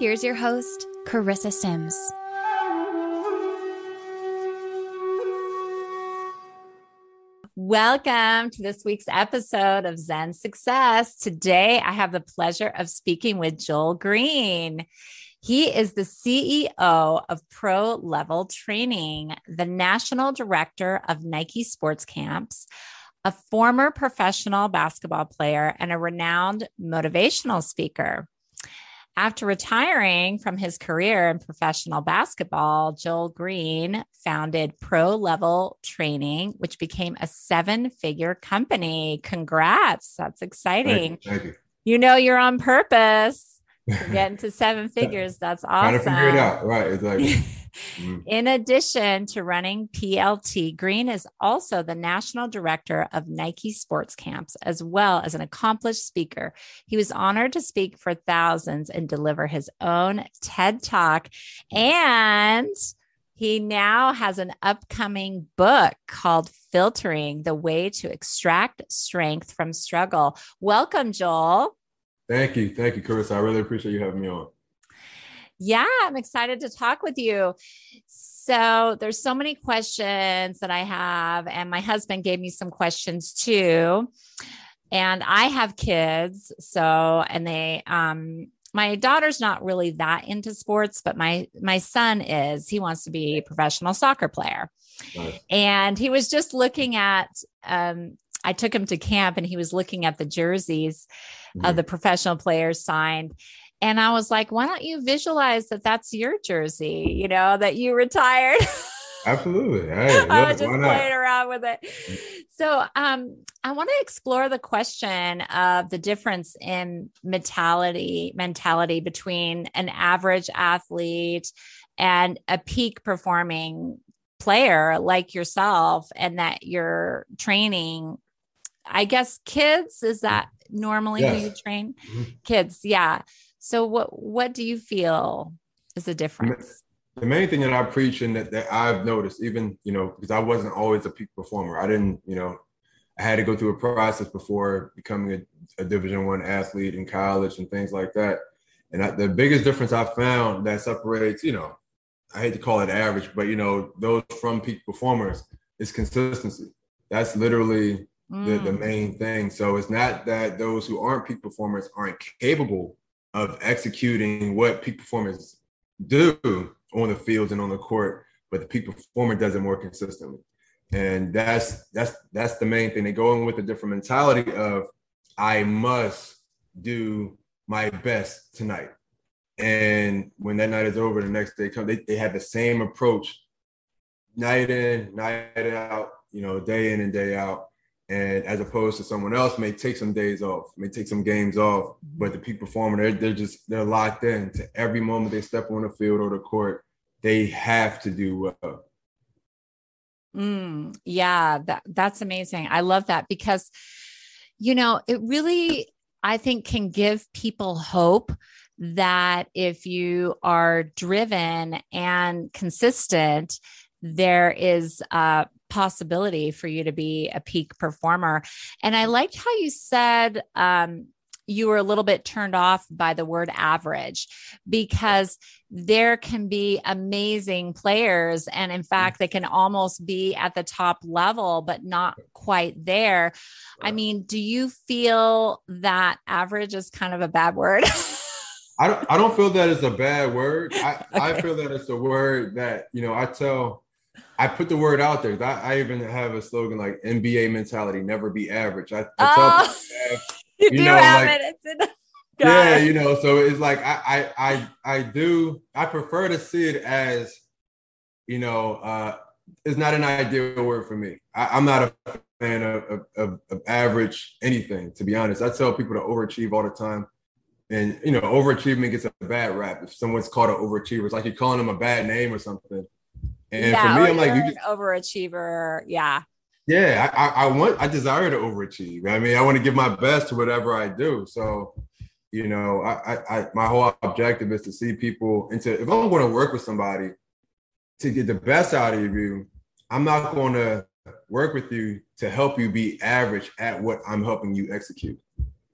Here's your host, Carissa Sims. Welcome to this week's episode of Zen Success. Today, I have the pleasure of speaking with Joel Green. He is the CEO of Pro Level Training, the national director of Nike Sports Camps, a former professional basketball player, and a renowned motivational speaker. After retiring from his career in professional basketball, Joel Green founded Pro Level Training, which became a seven figure company. Congrats. That's exciting. Thank you. Thank you. you know, you're on purpose to get into seven figures. That's awesome. Trying to figure it out. Right. It's like, Mm. In addition to running PLT, Green is also the national director of Nike Sports Camps, as well as an accomplished speaker. He was honored to speak for thousands and deliver his own TED Talk. And he now has an upcoming book called Filtering the Way to Extract Strength from Struggle. Welcome, Joel. Thank you. Thank you, Carissa. I really appreciate you having me on. Yeah, I'm excited to talk with you. So there's so many questions that I have, and my husband gave me some questions too. And I have kids, so and they um my daughter's not really that into sports, but my my son is. He wants to be a professional soccer player. Nice. And he was just looking at um I took him to camp and he was looking at the jerseys mm-hmm. of the professional players signed and I was like, why don't you visualize that that's your jersey, you know, that you retired? Absolutely. Hey, I was just playing around with it. So um, I want to explore the question of the difference in mentality, mentality between an average athlete and a peak performing player like yourself, and that you're training. I guess kids, is that normally yes. you train? Mm-hmm. Kids, yeah. So what what do you feel is the difference? The main thing that I preach and that, that I've noticed, even you know, because I wasn't always a peak performer. I didn't, you know, I had to go through a process before becoming a, a Division One athlete in college and things like that. And I, the biggest difference I found that separates, you know, I hate to call it average, but you know, those from peak performers is consistency. That's literally mm. the, the mm. main thing. So it's not that those who aren't peak performers aren't capable of executing what peak performers do on the fields and on the court, but the peak performer does it more consistently. And that's that's that's the main thing. They go in with a different mentality of I must do my best tonight. And when that night is over, the next day comes, they, they have the same approach night in, night out, you know, day in and day out and as opposed to someone else may take some days off, may take some games off, but the peak performer, they're, they're just they're locked in to every moment they step on the field or the court, they have to do well. Mm, yeah, that that's amazing. I love that because you know, it really I think can give people hope that if you are driven and consistent, there is a possibility for you to be a peak performer. And I liked how you said um, you were a little bit turned off by the word average because there can be amazing players. And in fact, they can almost be at the top level, but not quite there. I mean, do you feel that average is kind of a bad word? I don't, I don't feel that it's a bad word. I, okay. I feel that it's a word that, you know, I tell I put the word out there. I, I, even have a slogan like NBA mentality, never be average. I, I oh, have, you, you do know, have like, it. In, yeah, you know, so it's like I, I I I do I prefer to see it as, you know, uh it's not an ideal word for me. I, am not a fan of, of, of, average anything, to be honest. I tell people to overachieve all the time. and you know, overachievement gets a bad rap. If someone's called an overachiever, it's like you're calling them a bad name or something. And yeah, for me, I'm like, you just, overachiever. Yeah. Yeah, I, I want, I desire to overachieve. I mean, I want to give my best to whatever I do. So, you know, I, I, my whole objective is to see people into. If I'm going to work with somebody to get the best out of you, I'm not going to work with you to help you be average at what I'm helping you execute.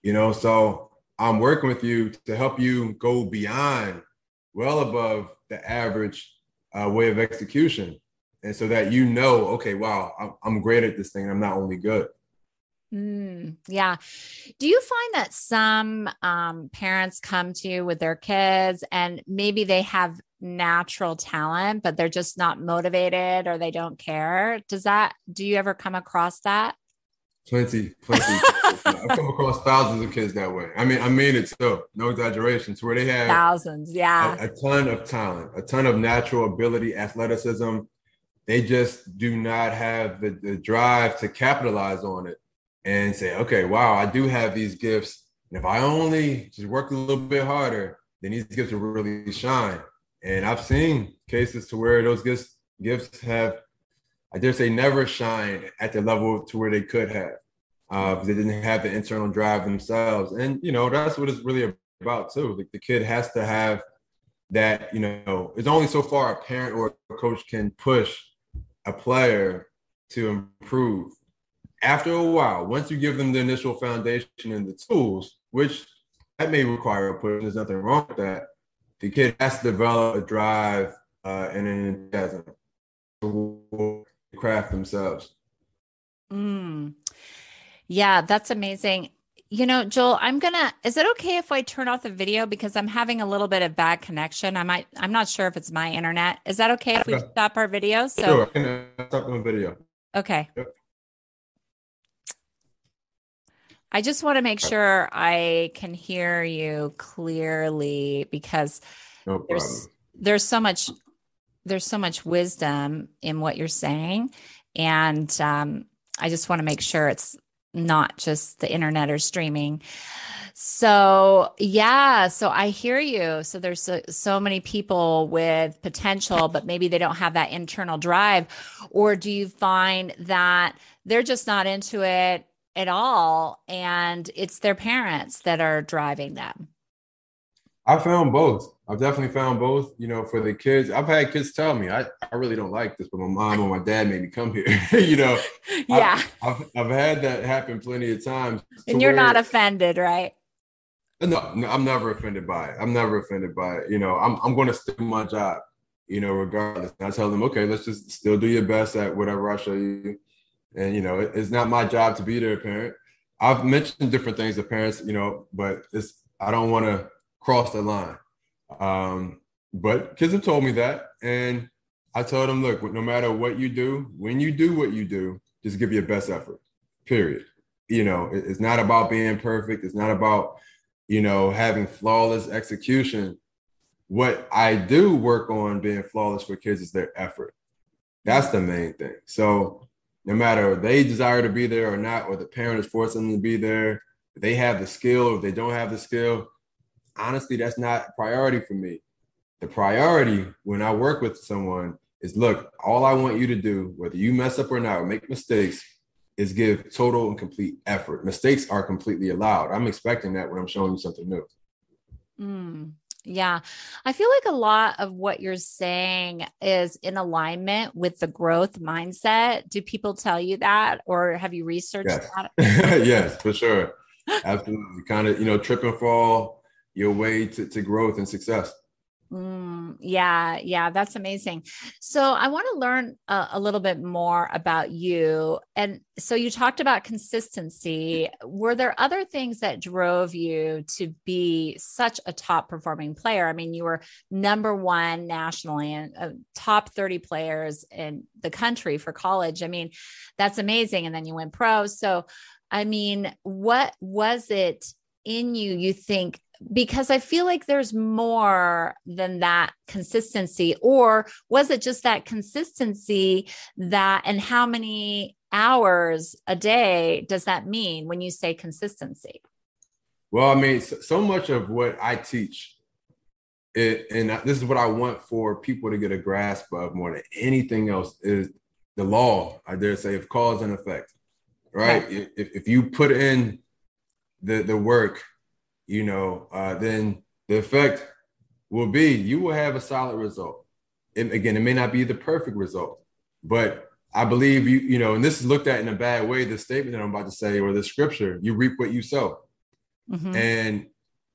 You know, so I'm working with you to help you go beyond, well above the average uh, way of execution. And so that you know, okay, wow, I'm, I'm great at this thing. I'm not only good. Mm, yeah. Do you find that some um, parents come to you with their kids and maybe they have natural talent, but they're just not motivated or they don't care? Does that, do you ever come across that? Plenty, plenty. I've come across thousands of kids that way. I mean, I mean it so no exaggeration. To where they have thousands, yeah, a, a, ton of talent, a ton of natural ability, athleticism. They just do not have the, the drive to capitalize on it and say, okay, wow, I do have these gifts. And if I only just work a little bit harder, then these gifts will really shine. And I've seen cases to where those gifts gifts have I dare say never shine at the level to where they could have uh, they didn't have the internal drive themselves. And you know that's what it's really about too. Like the kid has to have that. You know, it's only so far a parent or a coach can push a player to improve. After a while, once you give them the initial foundation and the tools, which that may require a push, there's nothing wrong with that. The kid has to develop a drive uh, and an enthusiasm craft themselves. Mm. Yeah, that's amazing. You know, Joel, I'm gonna. Is it okay if I turn off the video because I'm having a little bit of bad connection? I might. I'm not sure if it's my internet. Is that okay if we stop our video? So sure, can stop the video. Okay. Yep. I just want to make sure I can hear you clearly because no there's there's so much there's so much wisdom in what you're saying. And um, I just want to make sure it's not just the internet or streaming. So, yeah, so I hear you. So, there's so, so, many people with potential, but maybe they don't have that internal drive. Or do you find that they're just not into it at all and it's their parents that are driving them? I found both. I've definitely found both. You know, for the kids, I've had kids tell me, I, I really don't like this, but my mom or my dad made me come here. you know, yeah, I've, I've, I've, had that happen plenty of times. And you're not offended, right? No, no, I'm never offended by it. I'm never offended by it. You know, I'm, I'm going to stick my job, you know, regardless. And I tell them, okay, let's just still do your best at whatever I show you. And, you know, it, it's not my job to be their parent. I've mentioned different things to parents, you know, but it's, I don't want to cross the line. Um, but kids have told me that. And I told them, look, no matter what you do, when you do what you do, just give your best effort, period. You know, it's not about being perfect. It's not about, you know, having flawless execution. What I do work on being flawless for kids is their effort. That's the main thing. So no matter they desire to be there or not, or the parent is forcing them to be there, if they have the skill or if they don't have the skill, honestly, that's not a priority for me. The priority when I work with someone is look, all I want you to do, whether you mess up or not, or make mistakes, is give total and complete effort. Mistakes are completely allowed. I'm expecting that when I'm showing you something new. Mm, yeah. I feel like a lot of what you're saying is in alignment with the growth mindset. Do people tell you that or have you researched yes. that? yes, for sure. Absolutely. kind of, you know, trip and fall your way to, to growth and success. Mm, yeah, yeah, that's amazing. So I want to learn a, a, little bit more about you. And so you talked about consistency. Were there other things that drove you to be such a top performing player? I mean, you were number one nationally and uh, top 30 players in the country for college. I mean, that's amazing. And then you went pro. So, I mean, what was it in you you think because I feel like there's more than that consistency. Or was it just that consistency that, and how many hours a day does that mean when you say consistency? Well, I mean, so much of what I teach, it, and this is what I want for people to get a grasp of more than anything else, is the law. I dare say of cause and effect, right? Okay. If, if you put in the the work, you know, uh, then the effect will be you will have a solid result. And again, it may not be the perfect result, but I believe you, you know, and this is looked at in a bad way, the statement that I'm about to say, or the scripture, you reap what you sow. Mm-hmm. And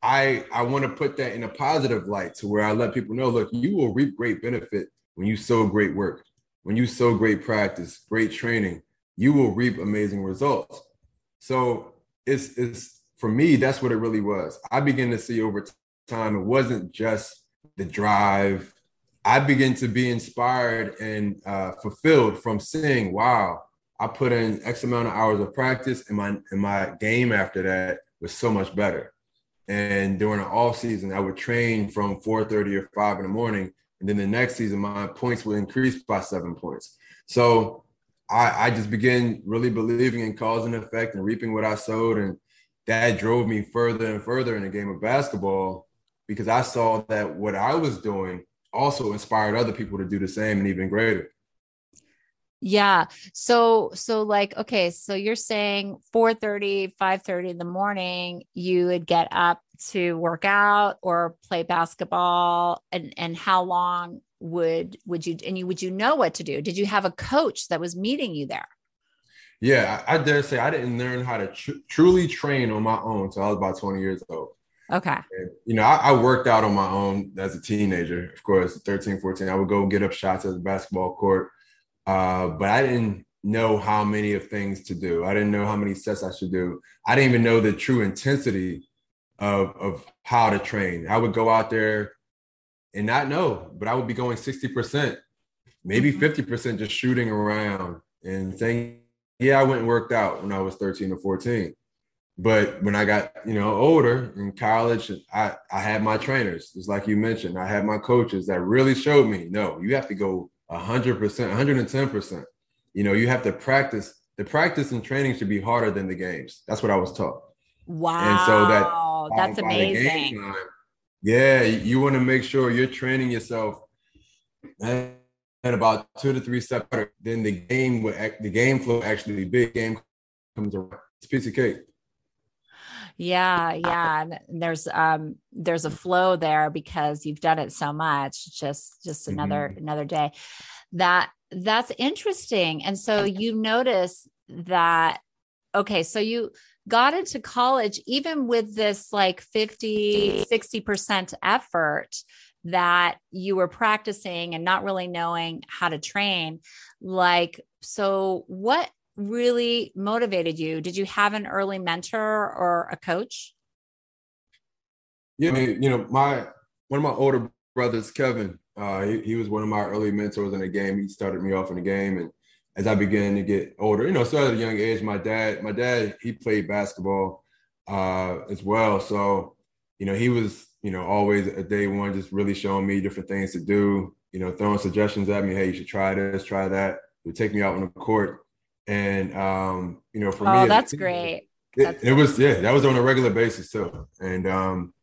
I I want to put that in a positive light to where I let people know, look, you will reap great benefit when you sow great work, when you sow great practice, great training, you will reap amazing results. So it's it's for me, that's what it really was. I began to see over time, it wasn't just the drive. I began to be inspired and uh, fulfilled from seeing, wow, I put in X amount of hours of practice, and my and my game after that was so much better. And during the off season, I would train from 4:30 or 5 in the morning, and then the next season, my points would increase by seven points. So I, I just began really believing in cause and effect and reaping what I sowed, and that drove me further and further in the game of basketball because I saw that what I was doing also inspired other people to do the same and even greater. Yeah. So so like okay, so you're saying 4 30, 5 30 in the morning, you would get up to work out or play basketball and and how long would would you and you would you know what to do? Did you have a coach that was meeting you there? Yeah, I, I dare say I didn't learn how to tr- truly train on my own until I was about 20 years old. Okay. And, you know, I, I, worked out on my own as a teenager. Of course, 13, 14, I would go get up shots at the basketball court. Uh, but I didn't know how many of things to do. I didn't know how many sets I should do. I didn't even know the true intensity of, of how to train. I would go out there and not know, but I would be going 60%, maybe 50% mm-hmm. just shooting around and saying, yeah, I went and worked out when I was 13 or 14. But when I got, you know, older in college, I, I had my trainers, just like you mentioned. I had my coaches that really showed me, no, you have to go 100%, 110%. You know, you have to practice. The practice and training should be harder than the games. That's what I was taught. Wow. And so that that's amazing. Time, yeah, you want to make sure you're training yourself and about two to three steps better than the game would act, the game flow actually be. Game comes around. It's piece of cake. Yeah, yeah. And there's um there's a flow there because you've done it so much. Just just another mm-hmm. another day. That that's interesting. And so you notice that okay, so you got into college even with this like 50 60% effort that you were practicing and not really knowing how to train like so what really motivated you? Did you have an early mentor or a coach? Yeah, you know, my one of my older brothers, Kevin, uh, he, he was one of my early mentors in the game. He started me off in the game, and as I began to get older, you know, started at a young age. My dad, my dad, he played basketball uh, as well, so you know, he was, you know, always a day one, just really showing me different things to do. You know, throwing suggestions at me. Hey, you should try this, try that. He would take me out on the court and um, you know, for oh, me, that's great. It, that's it was yeah, that was on a regular basis too. And um,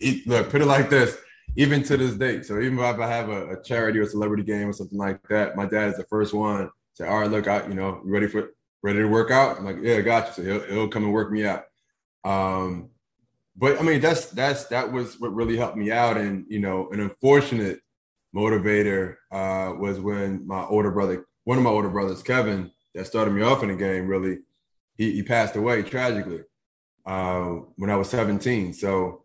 it, look, put it like this: even to this day. So even if I have a, a, charity or celebrity game or something like that, my dad is the first one to say, "All right, look, I you know, ready for ready to work out?" I'm like, "Yeah, got you." So he'll, he'll come and work me out. Um, but I mean, that's that's that was what really helped me out. And you know, an unfortunate motivator uh, was when my older brother, one of my older brothers, Kevin, that started me off in the game really he, he passed away tragically uh, when I was 17. So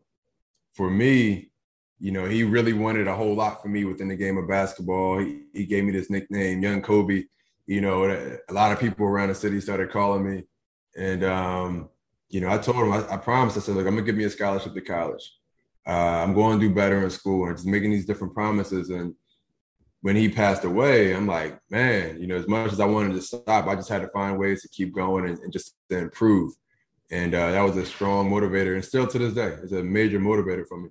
for me, you know, he really wanted a whole lot for me within the game of basketball. He, he gave me this nickname, Young Kobe. You know, a lot of people around the city started calling me. And, um, you know, I told him, I, I, promised, I said, look, I'm to give me a scholarship to college. Uh, I'm going to do better in school and just making these different promises. And, when he passed away, I'm like, man, you know, as much as I wanted to stop, I just had to find ways to keep going and, and just to improve. And uh, that was a strong motivator, and still to this day, it's a major motivator for me.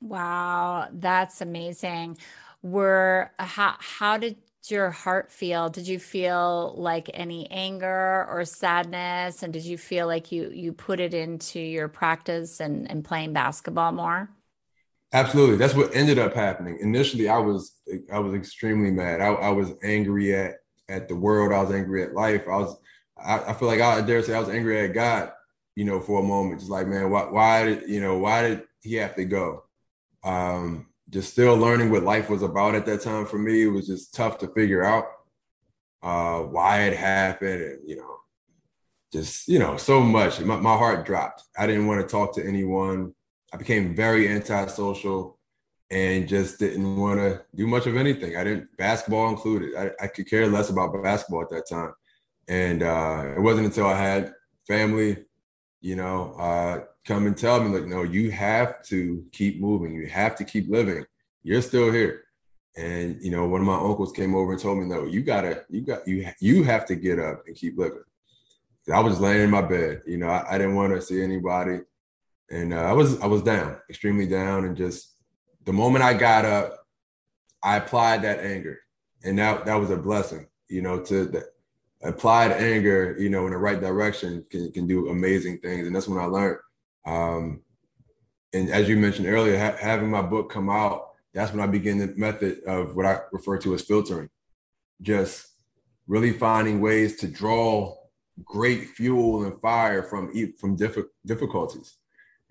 Wow, that's amazing. Were how how did your heart feel? Did you feel like any anger or sadness? And did you feel like you you put it into your practice and, and playing basketball more? Absolutely. That's what ended up happening. Initially, I was I was extremely mad. I, I was angry at at the world. I was angry at life. I was I, I feel like I, dare say I was angry at God, you know, for a moment. Just like, man, why why did you know why did he have to go? Um, just still learning what life was about at that time for me. It was just tough to figure out uh, why it happened, and you know, just you know, so much. My, my heart dropped. I didn't want to talk to anyone. I became very antisocial and just didn't want to do much of anything. I didn't basketball included. I, I could care less about basketball at that time. And uh, it wasn't until I had family, you know, uh, come and tell me like, no, you have to keep moving. You have to keep living. You're still here. And you know, one of my uncles came over and told me, no, you gotta, you got, you, you have to get up and keep living. I was laying in my bed. You know, I, I didn't want to see anybody, and uh, I was, I was down, extremely down, and just the moment I got up, I applied that anger, and that that was a blessing. You know, to the applied anger, you know, in the right direction can can do amazing things, and that's when I learned um, and as you mentioned earlier, ha- having my book come out, that's when I began the method of what I refer to as filtering, just really finding ways to draw great fuel and fire from from diff- difficulties,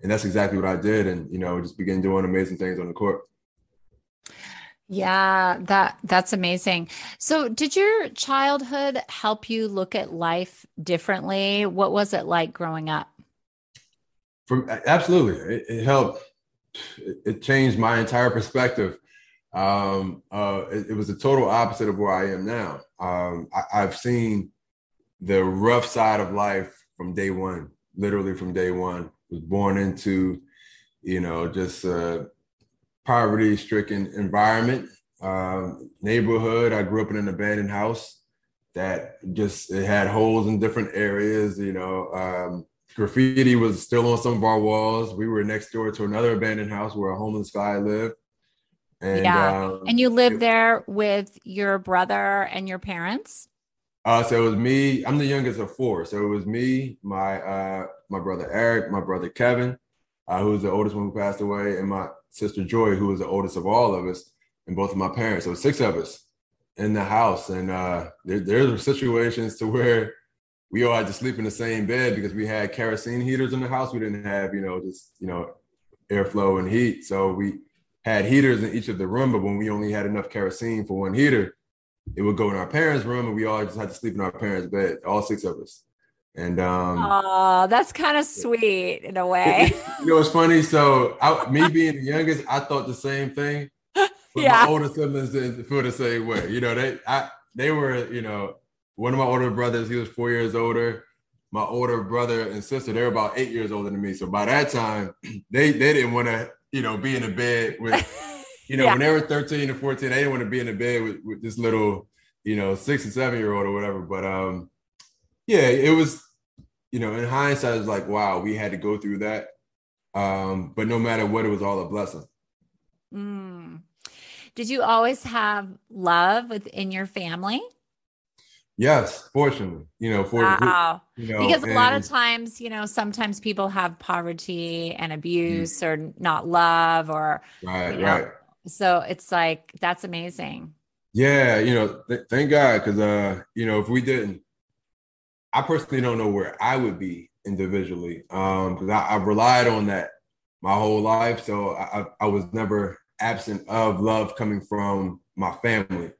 and that's exactly what I did, and you know, just began doing amazing things on the court. Yeah, that that's amazing. So, did your childhood help you look at life differently? What was it like growing up? From absolutely, it, it helped. It, it, changed my entire perspective. Um, uh, it, it, was the total opposite of where I am now. Um, I, I've seen the rough side of life from day one, literally from day one. Was born into, you know, just a poverty-stricken environment, um, neighborhood. I grew up in an abandoned house that just it had holes in different areas. You know, um, graffiti was still on some of our walls. We were next door to another abandoned house where a homeless guy lived. And, yeah. Um, and you lived there with your brother and your parents? Uh, so it was me. I'm the youngest of four. So it was me, my uh, my brother Eric, my brother Kevin, uh, who was the oldest one who passed away, and my sister Joy, who was the oldest of all of us, and both of my parents. So six of us in the house. And uh, there, there were situations to where we all had to sleep in the same bed because we had kerosene heaters in the house. We didn't have, you know, just, you know, airflow and heat. So we had heaters in each of the room, but when we only had enough kerosene for one heater, it would go in our parents' room and we all just had to sleep in our parents' bed, all six of us. And um Oh, that's kind of sweet in a way. you know, it's funny. So I, me being the youngest, I thought the same thing. But yeah. my older siblings didn't feel the same way. You know, they I they were, you know, one of my older brothers, he was four years older. My older brother and sister, they're about eight years older than me. So by that time, they they didn't want to, you know, be in a bed with, you know, yeah. when they were 13 and 14, they didn't want to be in a bed with, with this little, you know, six and seven year old or whatever. But um, yeah, it was, you know, in hindsight, it's like, wow, we had to go through that. Um, but no matter what, it was all a blessing. Mm. Did you always have love within your family? Yes, fortunately, you know, for wow. you know, because a lot of times, you know, sometimes people have poverty and abuse mm or not love or right, you know, right. So it's like that's amazing. Yeah, you know, th- thank God, because uh, you know, if we didn't, I personally don't know where I would be individually, um, because I, I relied on that my whole life, so I, I was never absent of love coming from my family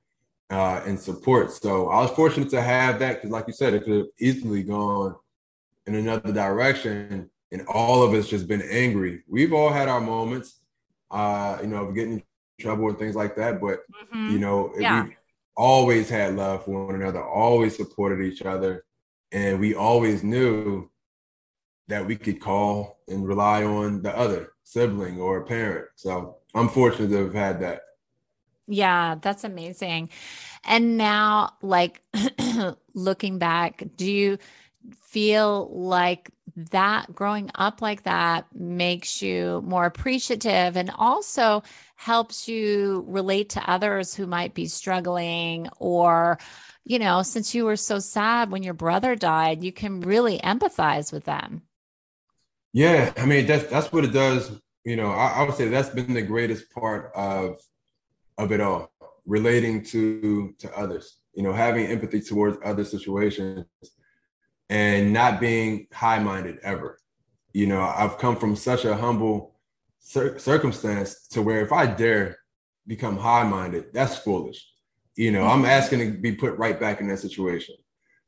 uh, and support. So I was fortunate to have that because, like you said, it could have easily gone in another direction, and all of us just been angry. We've all had our moments, uh, you know, of getting in trouble and things like that. But mm-hmm. you know, yeah. we've always had love for one another, always supported each other, and we always knew that we could call and rely on the other sibling or a parent. So I'm fortunate to have had that. Yeah, that's amazing. And now, like looking back, do you feel like that growing up like that makes you more appreciative and also helps you relate to others who might be struggling? Or you know since you were so sad when your brother died you can really empathize with them. Yeah i mean that's that's what it does. You know I, I would say that's been the greatest part of of it all relating to to others you know having empathy towards other situations and not being high minded ever. You know, I've come from such a humble cir- circumstance to where if I dare become high minded, that's foolish. You know, I'm mm-hmm. asking to be put right back in that situation.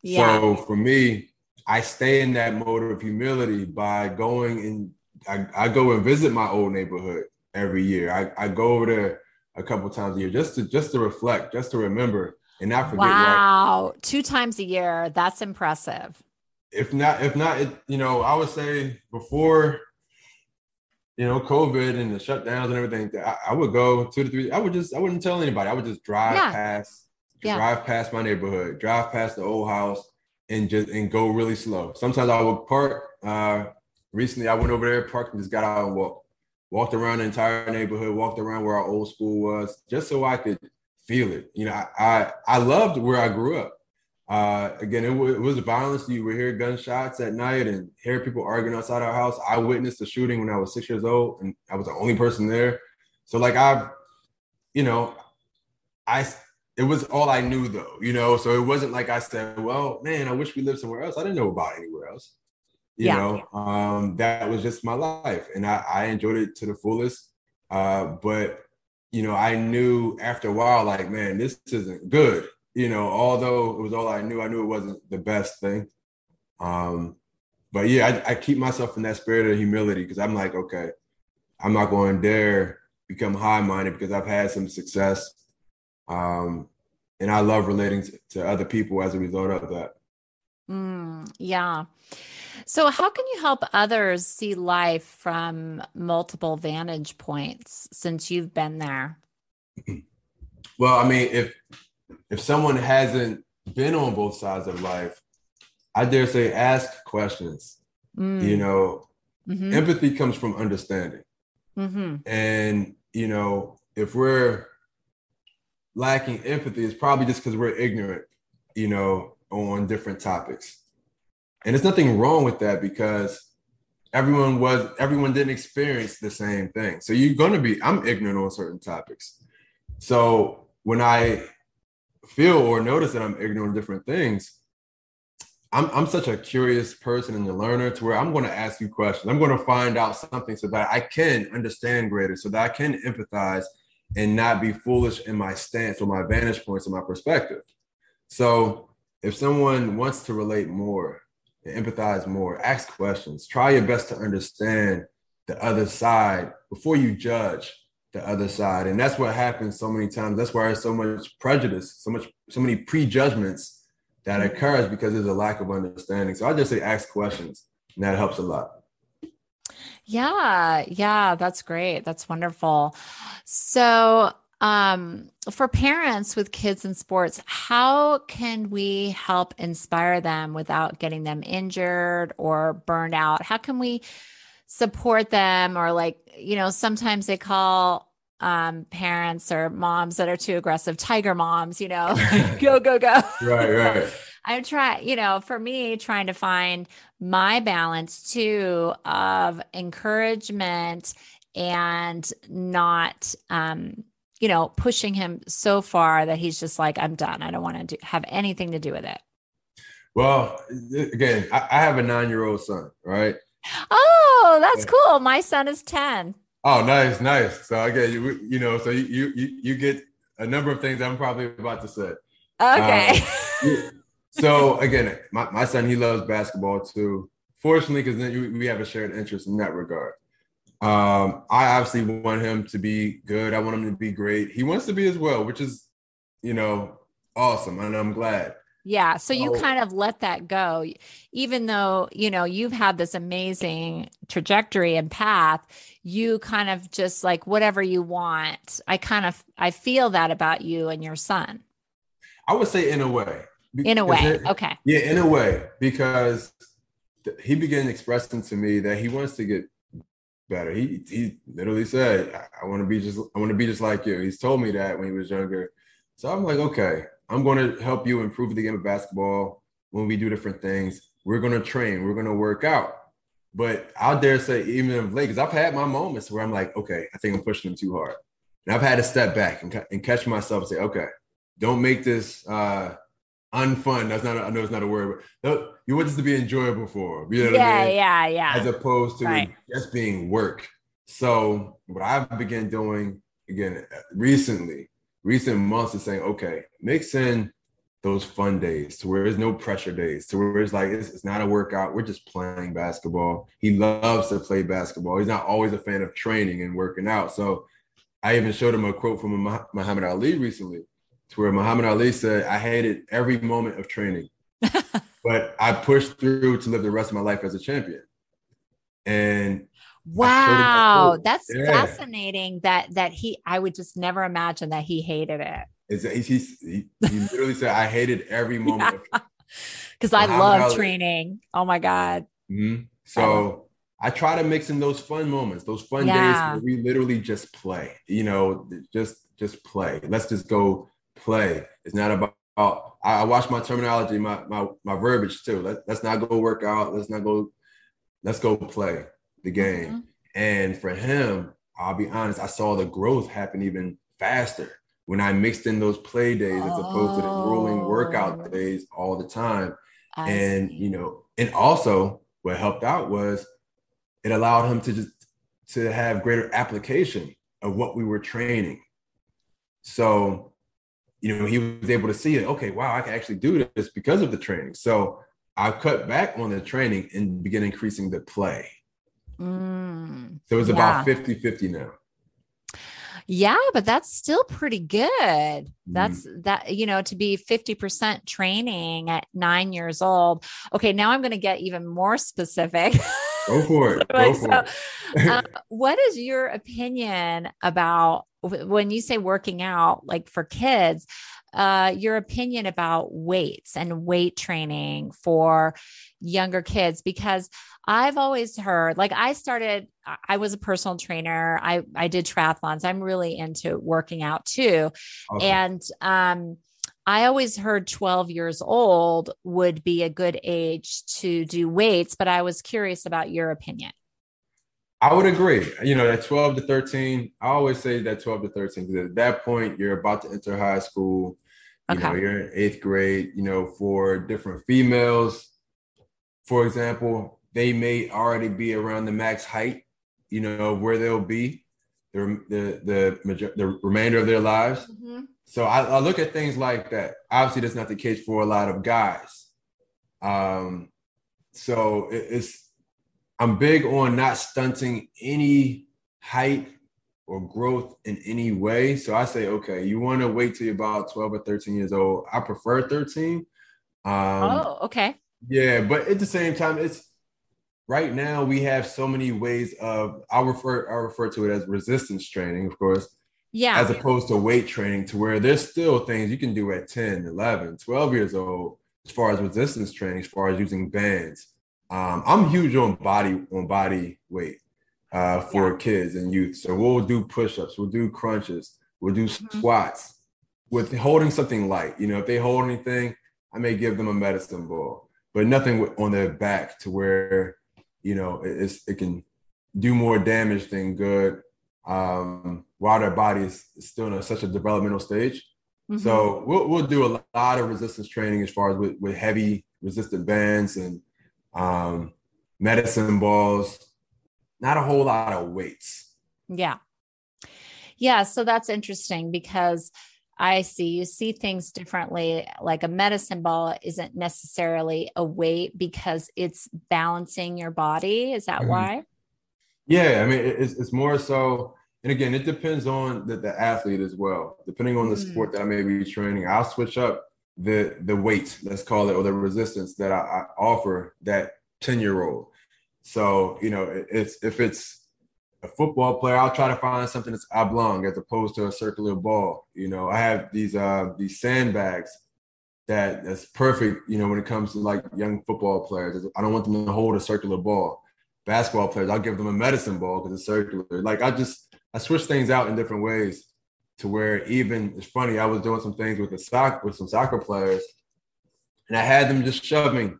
Yeah. So for me, I stay in that mode of humility by going and I, I go and visit my old neighborhood every year. I, I go over there a couple times a year just to just to reflect, just to remember and not forget. Wow, two times a year. That's impressive if not, if not, it, you know, I would say before, you know, COVID and the shutdowns and everything, I, I would go two to three. I would just, I wouldn't tell anybody. I would just drive yeah. past, yeah. drive past my neighborhood, drive past the old house, and just and go really slow. Sometimes I would park. Uh, recently, I went over there, parked, and just got out and walked, walked around the entire neighborhood, walked around where our old school was, just so I could feel it. You know, I I, loved where I grew up. Uh, again, it, w- it, was violence. You would hear gunshots at night and hear people arguing outside our house. I witnessed a shooting when I was six years old, and I was the only person there. So, like, I've, you know, I it was all I knew though, you know. So it wasn't like I said, "Well, man, I wish we lived somewhere else." I didn't know about anywhere else. You yeah. know, um, that was just my life, and I, I enjoyed it to the fullest. Uh, but you know, I knew after a while, like, man, this isn't good you know, although it was all I knew, I knew it wasn't the best thing. Um, but yeah, I, I keep myself in that spirit of humility because I'm like, okay, I'm not going to dare become high minded because I've had some success. Um, and I love relating to, to other people as a result of that. Mm, yeah. So, how can you help others see life from multiple vantage points since you've been there? Well, I mean, if if someone hasn't been on both sides of life, I dare say ask questions. Mm. You know, mm-hmm. empathy comes from understanding. Mm-hmm. And, you know, if we're lacking empathy, it's probably just because we're ignorant, you know, on different topics. And there's nothing wrong with that because everyone was everyone didn't experience the same thing. So you're gonna be, I'm ignorant on certain topics. So when I feel or notice that I'm ignorant of different things, I'm, I'm such a curious person and a learner to where I'm going to ask you questions. I'm going to find out something so that I can understand greater, so that I can empathize and not be foolish in my stance or my vantage points or my perspective. So if someone wants to relate more and empathize more, ask questions, try your best to understand the other side before you judge the other side. And that's what happens so many times. That's why there's so much prejudice, so much, so many prejudgments that mm-hmm. occurs because there's a lack of understanding. So I just say ask questions, and that helps a lot. Yeah, yeah, that's great. That's wonderful. So, um, for parents with kids in sports, how can we help inspire them without getting them injured or burned out? How can we support them or like you know sometimes they call um parents or moms that are too aggressive tiger moms you know go go go right right i'm trying you know for me trying to find my balance too of encouragement and not um you know pushing him so far that he's just like i'm done i don't want to have anything to do with it well again I, I have a nine year old son right Oh, that's yeah. cool. My son is 10. Oh, nice, nice. So again, you you know, so you you you get a number of things I'm probably about to say. Okay. Um, so again, my, my son he loves basketball too. Fortunately, because then we have a shared interest in that regard. Um, I obviously want him to be good. I want him to be great. He wants to be as well, which is, you know, awesome, and I'm glad. Yeah. So you oh. kind of let that go, even though, you know, you've had this amazing trajectory and path, you kind of just like whatever you want. I kind of, I feel that about you and your son. I would say in a way, in a way. It, okay. Yeah, in a way, because he began expressing to me that he wants to get better. He he literally said, "I, I want to be just I want to be just like you." He's told me that when he was younger. So I'm like, okay, I'm going to help you improve the game of basketball when we do different things. We're going to train. We're going to work out. But I'll dare say, even of late, because I've had my moments where I'm like, okay, I think I'm pushing him too hard. And I've had to step back and, and catch myself and say, okay, don't make this uh, unfun. That's not, I know it's not a word, but you want this to be enjoyable for. You know yeah, I mean? yeah, yeah. As opposed to right. just being work. So what I've begun doing again recently, recent months is saying, okay, mix in those fun days to where there's no pressure days to where it's like it's, it's, not a workout we're just playing basketball he loves to play basketball he's not always a fan of training and working out so i even showed him a quote from muhammad ali recently to where muhammad ali said i hated every moment of training but i pushed through to live the rest of my life as a champion and wow that's yeah. fascinating that that he i would just never imagine that he hated it is he, he, he literally said, I hated every moment. Because I love training. Oh my God. Mm-hmm. So I try to mix in those fun moments, those fun yeah. days where we literally just play, you know, just just play. Let's just go play. It's not about I, watch my terminology, my my my verbiage too. Let, let's not go work out. Let's not go, let's go play the game. Mm-hmm. And for him, I'll be honest, I saw the growth happen even faster when I mixed in those play days as opposed to the grueling workout oh. days all the time. I and see. you know, and also what helped out was it allowed him to just to have greater application of what we were training. So, you know, he was able to see it. Okay, wow, I can actually do this because of the training. So I cut back on the training and began increasing the play. Mm, so it's yeah. about 50 50 now. Yeah, but that's still pretty good. That's mm. that, you know, to be 50% training at nine years old. Okay, now I'm going to get even more specific. Go for it. Go for so, it. uh, what is your opinion about when you say working out, like for kids? uh, your opinion about weights and weight training for younger kids because I've always heard like I started I was a personal trainer. I I did triathlons. I'm really into working out too. And um I always heard 12 years old would be a good age to do weights but I was curious about your opinion I would agree. You know, that 12 to 13, I always say that 12 to 13, because at that point, you're about to enter high school. You okay. know, you're in eighth grade, you know, for different females, for example, they may already be around the max height, you know, of where they'll be the the the, the remainder of their lives. Mm-hmm. So I, I, look at things like that. Obviously, that's not the case for a lot of guys. Um, so it, it's I'm big on not stunting any height or growth in any way. So I say, okay, you want to wait till you're about 12 or 13 years old. I prefer 13. Um, oh, okay. Yeah, but at the same time, it's right now we have so many ways of I refer I refer to it as resistance training, of course. Yeah. As opposed to weight training, to where there's still things you can do at 10, 11, 12 years old as far as resistance training, as far as using bands um, I'm huge on body on body weight uh, for yeah. kids and youth. So we'll do push-ups, we'll do crunches, we'll do mm-hmm. squats with holding something light. You know, if they hold anything, I may give them a medicine ball, but nothing on their back to where you know it's it can do more damage than good um, while their body is still in a, such a developmental stage. Mm-hmm. So we'll we'll do a lot of resistance training as far as with, with heavy resistant bands and um, medicine balls, not a whole lot of weights. Yeah. Yeah. So that's interesting because I see you see things differently. Like a medicine ball isn't necessarily a weight because it's balancing your body. Is that mm-hmm. why? Yeah. I mean, it's, it's more so. And again, it depends on the, the athlete as well. Depending on the mm. sport that I may be training, I'll switch up the the weight, let's call it, or the resistance that I, I offer that 10 year old. So, you know, it's if it's a football player, I'll try to find something that's oblong as opposed to a circular ball. You know, I have these uh these sandbags that that's perfect, you know, when it comes to like young football players. I don't want them to hold a circular ball. Basketball players, I'll give them a medicine ball because it's circular. Like I just I switch things out in different ways to where even it's funny, I was doing some things with the sock with some soccer players, and I had them just shoving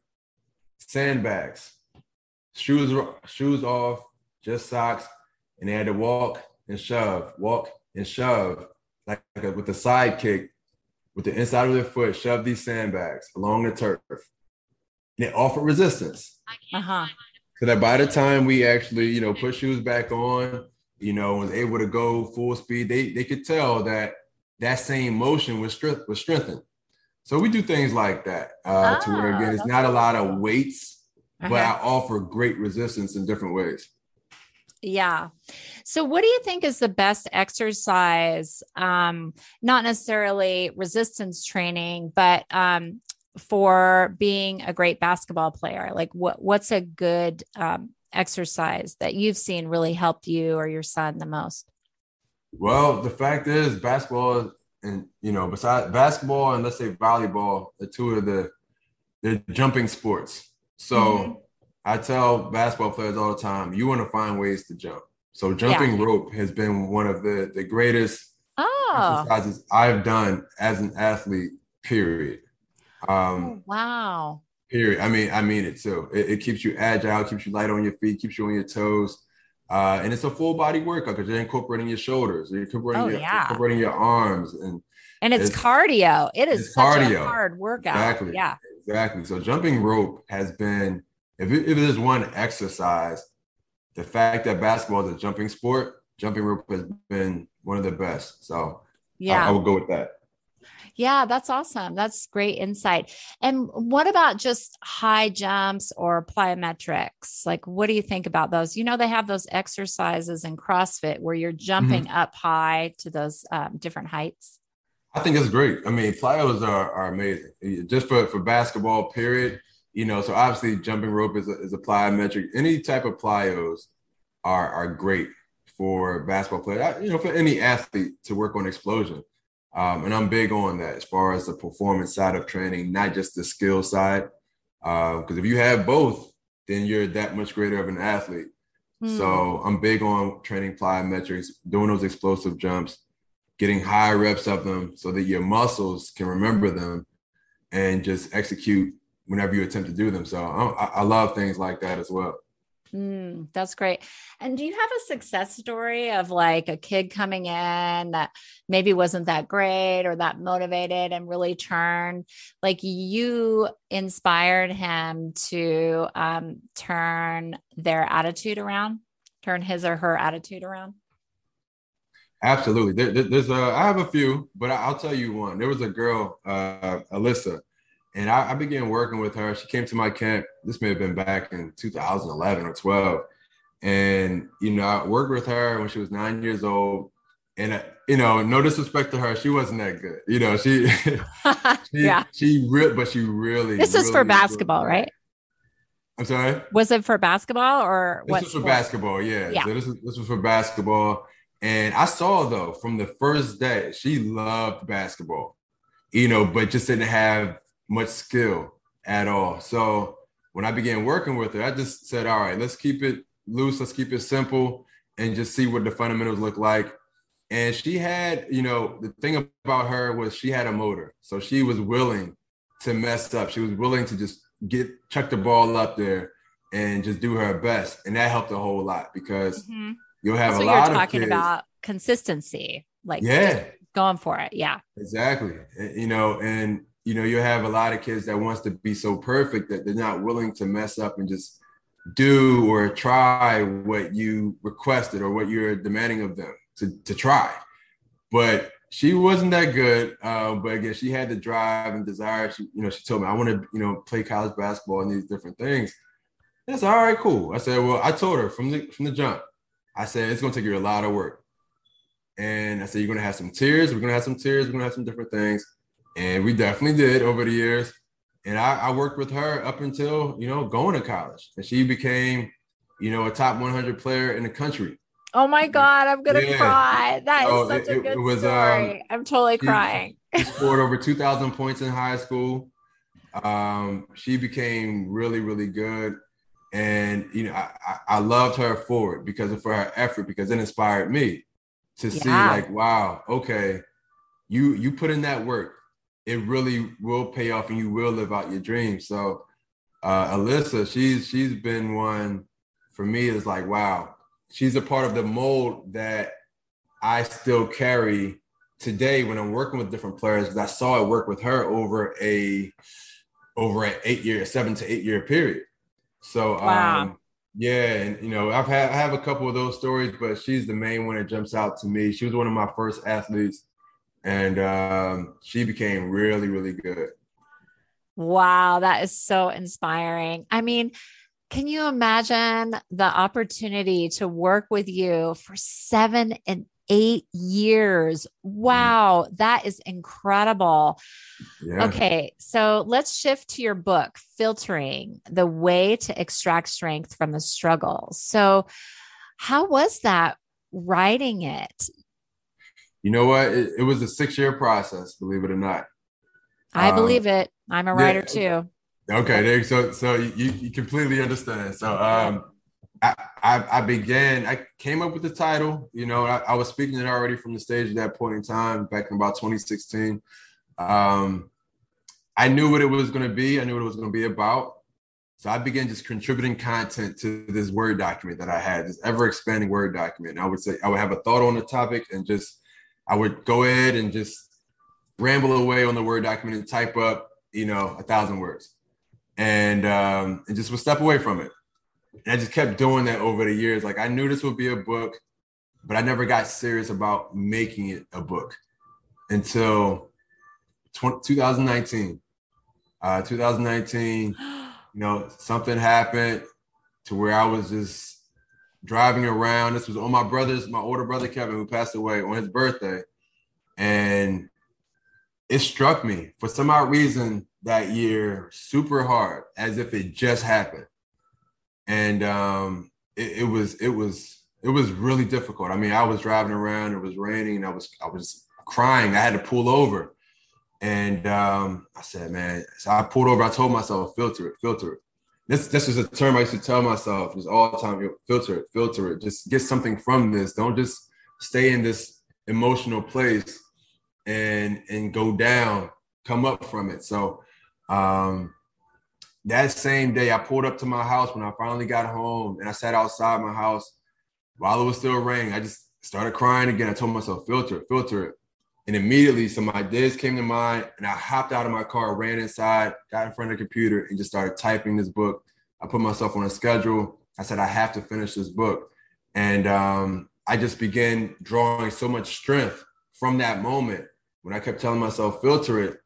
sandbags, shoes shoes off, just socks, and they had to walk and shove, walk and shove, like, like with the side kick with the inside of their foot, shove these sandbags along the turf. And it offered resistance. Uh-huh. So that by the time we actually, you know, put shoes back on, you know, was able to go full speed, they they could tell that that same motion was strength was strengthened. So we do things like that uh, to where again it's not a lot of weights, uh-huh. but I offer great resistance in different ways. Yeah. So, what do you think is the best exercise? Um, not necessarily resistance training, but um, for being a great basketball player. Like, what what's a good um, exercise that you've seen really helped you or your son the most? Well, the fact is, basketball and you know, besides basketball and let's say volleyball, the two of the the jumping sports. So. Mm-hmm I tell basketball players all the time, you want to find ways to jump. So jumping yeah. rope has been one of the the greatest oh. exercises I've done as an athlete. Period. Um, oh, wow. Period. I mean, I mean it too. It, it, keeps you agile, keeps you light on your feet, keeps you on your toes, uh, and it's a full body workout because you're incorporating your shoulders, you're incorporating, oh, your, yeah. incorporating your arms, and and it's, it's cardio. It is cardio. hard workout. Exactly. Yeah. Exactly. So jumping rope has been if, it, if there's one exercise, the fact that basketball is a jumping sport, jumping rope has been one of the best. So yeah, I, I would go with that. Yeah, that's awesome. That's great insight. And what about just high jumps or plyometrics? Like, what do you think about those? You know, they have those exercises in CrossFit where you're jumping mm-hmm. up high to those um, different heights. I think it's great. I mean, plyos are, are amazing. Just for, for basketball, period you know, so obviously jumping rope is a, is a plyometric. Any type of plyos are are great for basketball players, you know, for any athlete to work on explosion. Um, and I'm big on that as far as the performance side of training, not just the skill side. Because uh, if you have both, then you're that much greater of an athlete. Mm. So I'm big on training plyometrics, doing those explosive jumps, getting high reps of them so that your muscles can remember them and just execute whenever you attempt to do them. So I, I love things like that as well. Mm, that's great. And do you have a success story of like a kid coming in that maybe wasn't that great or that motivated and really turned like you inspired him to um, turn their attitude around, turn his or her attitude around? Absolutely. There, there's a, I have a few, but I'll tell you one. There was a girl, uh, Alyssa, and I, I, began working with her. She came to my camp. This may have been back in 2011 or 12. And, you know, I worked with her when she was nine years old. And, uh, you know, no disrespect to her, she wasn't that good. You know, she, she yeah, she but she really. This really for basketball, right? I'm sorry. Was it for basketball or this what? was for basketball? Yeah. Yeah. So this, is, this was for basketball. And I saw though from the first day, she loved basketball, you know, but just didn't have much skill at all. So when I began working with her, I just said, all right, let's keep it loose, let's keep it simple, and just see what the fundamentals look like. And she had, you know, the thing about her was she had a motor. So she was willing to mess up. She was willing to just get chuck the ball up there and just do her best. And that helped a whole lot because mm-hmm. you'll have so a lot of talking about consistency, like yeah, going for it. Yeah. Exactly. You know, and you know, you have a lot of kids that wants to be so perfect that they're not willing to mess up and just do or try what you requested or what you're demanding of them to, to try. But she wasn't that good. Uh, but again, she had the drive and desire. She, you know, she told me, I want to, you know, play college basketball and these different things. That's all right, cool. I said, well, I told her from the from the jump, I said, it's gonna take you a lot of work. And I said, you're gonna have some tears, we're gonna have some tears, we're gonna have some different things. And we definitely did over the years. And I, I worked with her up until, you know, going to college. And she became, you know, a top 100 player in the country. Oh my God, I'm gonna yeah. cry. That is such it, a good was, story. Um, I'm totally crying. She scored over 2,000 points in high school. Um, she became really, really good. And, you know, I, I loved her for it because of for her effort, because it inspired me to yeah. see like, wow, okay, you you put in that work. It really will pay off and you will live out your dreams. So uh, Alyssa, she's she's been one for me is like, wow, she's a part of the mold that I still carry today when I'm working with different players because I saw it work with her over a over an eight year, seven to eight year period. So wow. um yeah, and you know, I've had I have a couple of those stories, but she's the main one that jumps out to me. She was one of my first athletes, and um, she became really, really good. Wow, that is so inspiring. I mean, can you imagine the opportunity to work with you for seven and eight years? Wow, that is incredible. Yeah. Okay, so let's shift to your book, Filtering the Way to Extract Strength from the Struggle. So, how was that writing it? You know what? It, it was a six year process, believe it or not. I um, believe it. I'm a writer yeah, too. Okay, there. So, so you, you completely understand. So, um, I, I, I began. I came up with the title. You know, I, I, was speaking it already from the stage at that point in time, back in about 2016. Um, I knew what it was going to be. I knew what it was going to be about. So I began just contributing content to this Word document that I had, this ever expanding Word document. And I would say I would have a thought on the topic and just I would go ahead and just ramble away on the Word document and type up, you know, a thousand words and um, and just would step away from it. And I just kept doing that over the years. Like I knew this would be a book, but I never got serious about making it a book until 20, 2019. Uh, 2019, you know, something happened to where I was just driving around. This was on my brother's, my older brother Kevin, who passed away on his birthday. And it struck me for some odd reason that year super hard as if it just happened. And um it, it, was it was it was really difficult. I mean i was driving around. It was raining. And i was i was crying. I had to pull over. And um i said man so i pulled over. I told myself filter it filter it this this is a term i used to tell myself just all the time filter it filter it just get something from this don't just stay in this emotional place and and go down come up from it so um, that same day, I pulled up to my house when I finally got home and I sat outside my house while it was still raining. I just started crying again. I told myself, filter it, filter it. And immediately some ideas came to mind and I hopped out of my car, ran inside, got in front of the computer and just started typing this book. I put myself on a schedule. I said, I have to finish this book. And um, I just began drawing so much strength from that moment when I kept telling myself, filter it.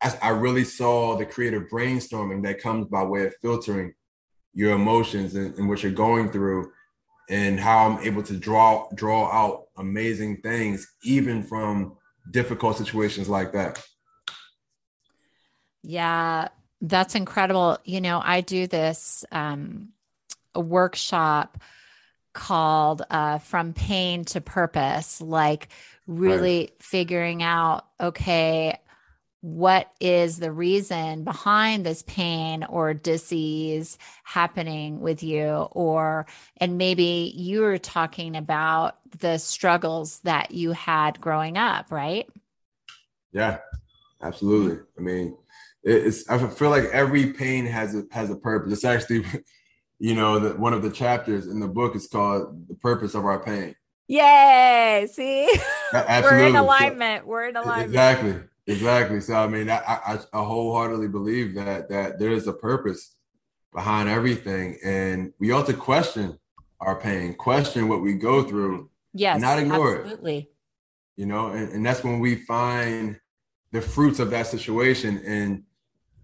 I, I really saw the creative brainstorming that comes by way of filtering your emotions and, and what you're going through and how I'm able to draw draw out amazing things even from difficult situations like that. Yeah, that's incredible. You know, I do this um, workshop called uh, From Pain to Purpose, like really right. figuring out, okay, what is the reason behind this pain or disease happening with you? Or and maybe you were talking about the struggles that you had growing up right? Yeah absolutely. I mean it's i feel like every pain has a has a purpose. It's actually you know that one of the chapters in the book is called the purpose of our pain. Yay! See? We're in alignment. We're in alignment. exactly Exactly. So I mean, I, I, I wholeheartedly believe that that there is a purpose behind everything, and we ought to question our pain, question what we go through, yes, not ignore absolutely. it. You know, and, and that's when we find the fruits of that situation, and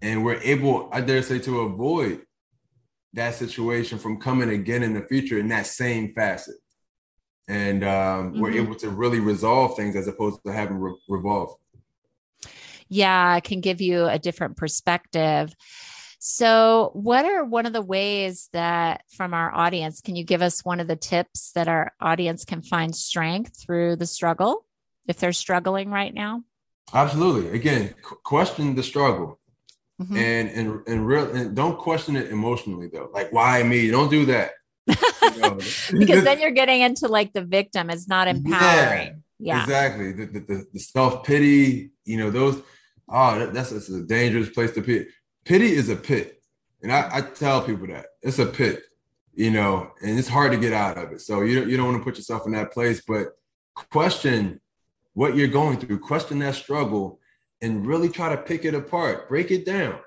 and we're able, I dare say, to avoid that situation from coming again in the future in that same facet. And um, mm-hmm. we're able to really resolve things as opposed to having re- revolve yeah, can give you a different perspective. So, what are one of the ways that from our audience, can you give us one of the tips that our audience can find strength through the struggle if they're struggling right now? Absolutely. Again, question the struggle. Mm-hmm. And and and real and don't question it emotionally though. Like why me? Don't do that. because then you're getting into like the victim. It's not empowering. Yeah, yeah. exactly. The, the, the self pity, you know, those. Oh, that, that's, that's a dangerous place to pit. Pity is a pit, and I, I tell people that it's a pit, you know, and it's hard to get out of it. So you don't, you don't want to put yourself in that place, but question what you're going through, question that struggle, and really try to pick it apart, break it down.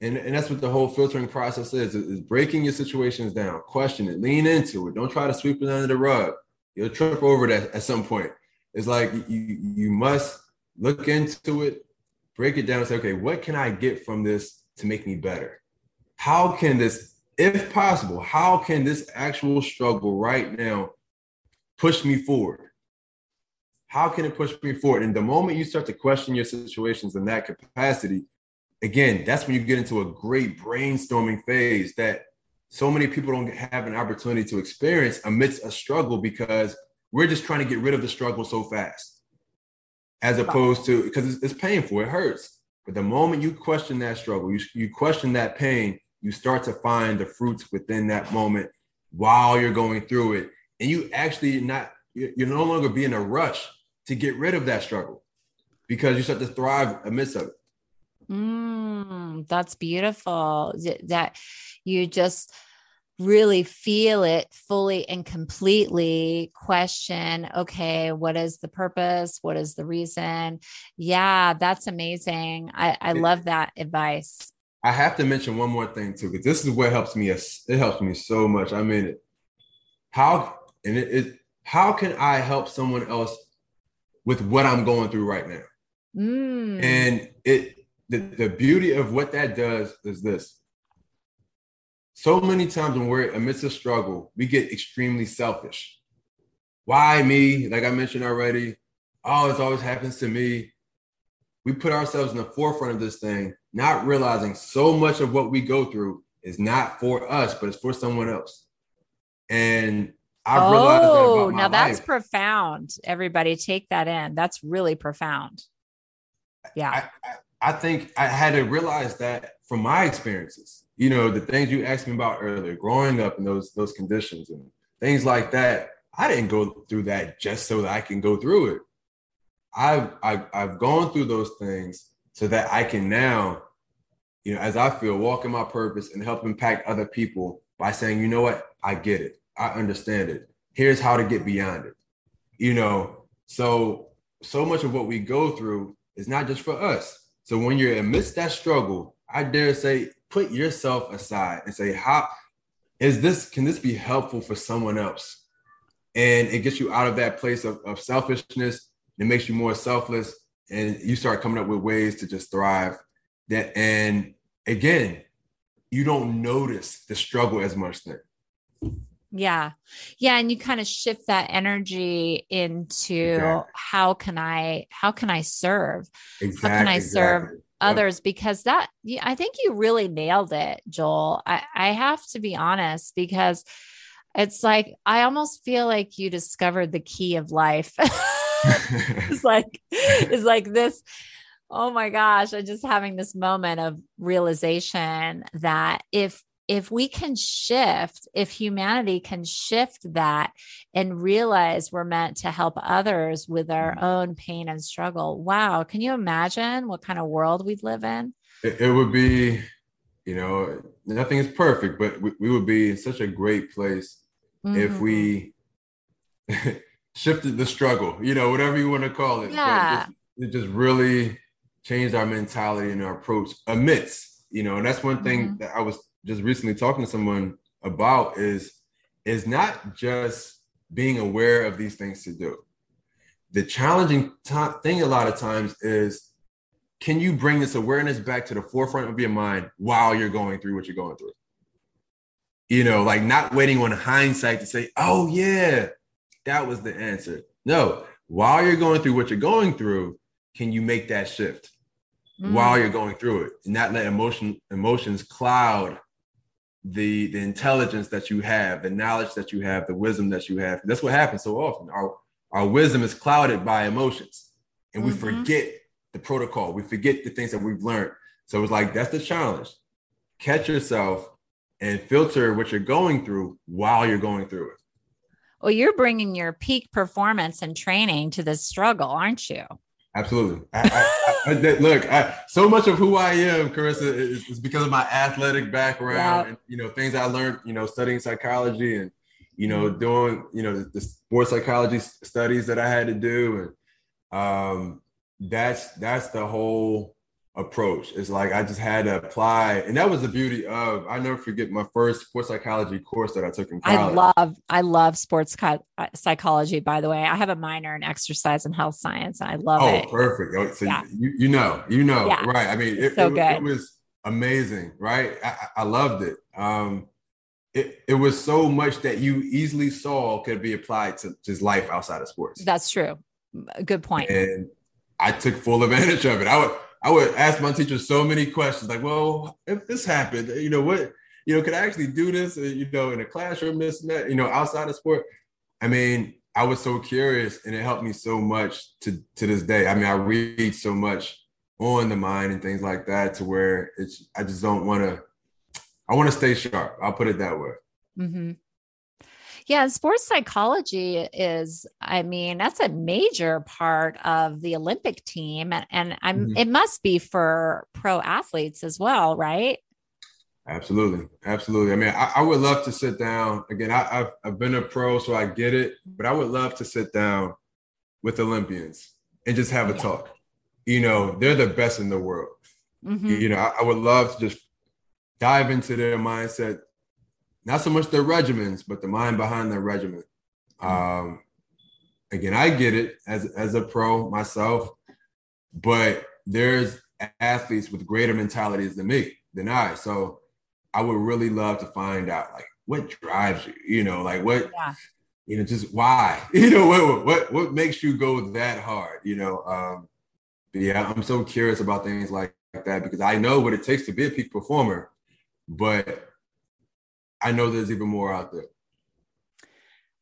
And, and that's what the whole filtering process is, is breaking your situations down, question it, lean into it. Don't try to sweep it under the rug. You'll trip over that at some point. It's like you, you must look into it, break it down and say, okay, what can I get from this to make me better? How can this, if possible, how can this actual struggle right now push me forward? How can it push me forward? And the moment you start to question your situations in that capacity, again, that's when you get into a great brainstorming phase that so many people don't have an opportunity to experience amidst a struggle because we're just trying to get rid of the struggle so fast, as opposed to because it's, it's painful, it hurts. But the moment you question that struggle, you, you question that pain, you start to find the fruits within that moment while you're going through it. And you actually not, you're no longer be in a rush to get rid of that struggle because you start to thrive amidst of it. Mm, that's beautiful. That you just really feel it fully and completely question okay what is the purpose? What is the reason? Yeah that's amazing. I, I love that advice. I have to mention one more thing too because this is what helps me it helps me so much. I mean how and it, it how can i help someone else with what i'm going through right now? Mm. and it the, the beauty of what that does is this so many times when we're amidst a struggle, we get extremely selfish. Why me? Like I mentioned already, oh, it always happens to me. We put ourselves in the forefront of this thing, not realizing so much of what we go through is not for us, but it's for someone else. And I've oh, realized that Oh, now that's life. profound. Everybody take that in. That's really profound. Yeah. I, I, I think I had to realize that from my experiences you know, the things you asked me about earlier, growing up in those those conditions and things like that. I didn't go through that just so that I can go through it. I've I've, I've gone through those things so that I can now, you know, as I feel, walk in my purpose and help impact other people by saying, you know what, I get it, I understand it. Here's how to get beyond it. You know, so so much of what we go through is not just for us. So when you're amidst that struggle, I dare say put yourself aside and say, how is this, can this be helpful for someone else? And it gets you out of that place of, of selfishness. It makes you more selfless. And you start coming up with ways to just thrive. That and again, you don't notice the struggle as much then. Yeah. Yeah. And you kind of shift that energy into exactly. how can I, how can I serve? Exactly, how can I serve exactly others because that I think you really nailed it, Joel. I, I have to be honest because it's like I almost feel like you discovered the key of life. it's like it's like this. Oh my gosh, I'm just having this moment of realization that if if we can shift, if humanity can shift that and realize we're meant to help others with our mm-hmm. own pain and struggle, wow, can you imagine what kind of world we'd live in? It, it would be, you know, nothing is perfect, but we, we would be in such a great place mm-hmm. if we shifted the struggle, you know, whatever you want to call it. Yeah. It just, it just really changed our mentality and our approach amidst, you know, and that's one thing mm-hmm. that I was just recently talking to someone about is is not just being aware of these things to do. The challenging t- thing a lot of times is can you bring this awareness back to the forefront of your mind while you're going through what you're going through? You know, like not waiting on hindsight to say, oh, yeah, that was the answer. No, while you're going through what you're going through, can you make that shift mm. while you're going through it and not let emotion emotions cloud the the intelligence that you have, the knowledge that you have, the wisdom that you have. That's what happens so often. Our our wisdom is clouded by emotions, and we mm-hmm. forget the the protocol. We forget the things that we've learned. So it's like that's the challenge. Catch yourself and filter what you're going through while you're going through it. Well, you're bringing your peak performance and training to this struggle, aren't you? Absolutely. I, I, I, look, so much of who I am, Carissa, is, is because of my athletic background and you know things I learned, you know, studying psychology and you know mm-hmm. doing you know the, the sports psychology studies that I had to do, and um, that's that's the whole approach. It's like I just had to apply, and that was the beauty of. I never forget my first sports psychology course that I took in college. I love, I love sports uh, psychology. By the way, I have a minor in exercise and health science. And I love oh, it. Oh, perfect. So yeah. you, you know, you know, yeah. right? I mean, it, so it, good. it was amazing, right? I, I loved it. Um, it, it was so much that you easily saw could be applied to just life outside of sports. That's true. Good point. And I took full advantage of it. I would I would ask my teacher so many questions, like, well, if this happened, you know, what, you know, could I actually do this, uh, you know, in a classroom, this and that, you know, outside of sport? I mean, I was so curious and it helped me so much to, to this day. I mean, I read so much on the mind and things like that to where it's, I just don't want to, I want to stay sharp. I'll put it that way. Mm-hmm. Yeah, sports psychology is, I mean, that's a major part of the Olympic team. And, and I'm mm-hmm. it must be for pro athletes as well, right? Absolutely. Absolutely. I mean, I, I would love to sit down. Again, I, have I've been a pro, so I get it, but I would love to sit down with Olympians and just have a yeah. talk. You know, they're the best in the world. Mm-hmm. You know, I, I would love to just dive into their mindset, not so much their regimens, but the mind behind their regimen. Um, again, I get it as as a pro myself, but there's athletes with greater mentalities than me, than I. So I would really love to find out like what drives you, you know, like what yeah. you know, just why, you know, what what what makes you go that hard, you know. Um, but yeah, I'm so curious about things like that because I know what it takes to be a peak performer, but I know there's even more out there.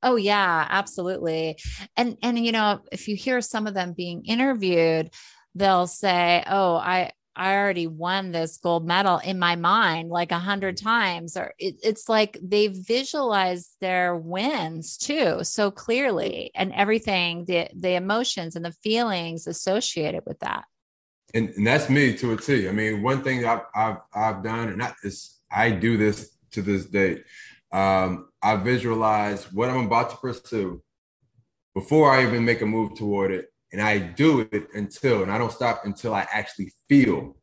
Oh yeah, absolutely. And and you know, if you hear some of them being interviewed, they'll say, "Oh, I I already won this gold medal in my mind like a hundred mm-hmm. times." Or it, it's like they visualize their wins too so clearly, and everything the the emotions and the feelings associated with that. And, and that's me to a T. I mean, one thing I've I've, I've done, and not this, I do this to this day. Um, I visualize what I'm about to pursue before I even make a move toward it. And I do it until, and I don't stop until I actually feel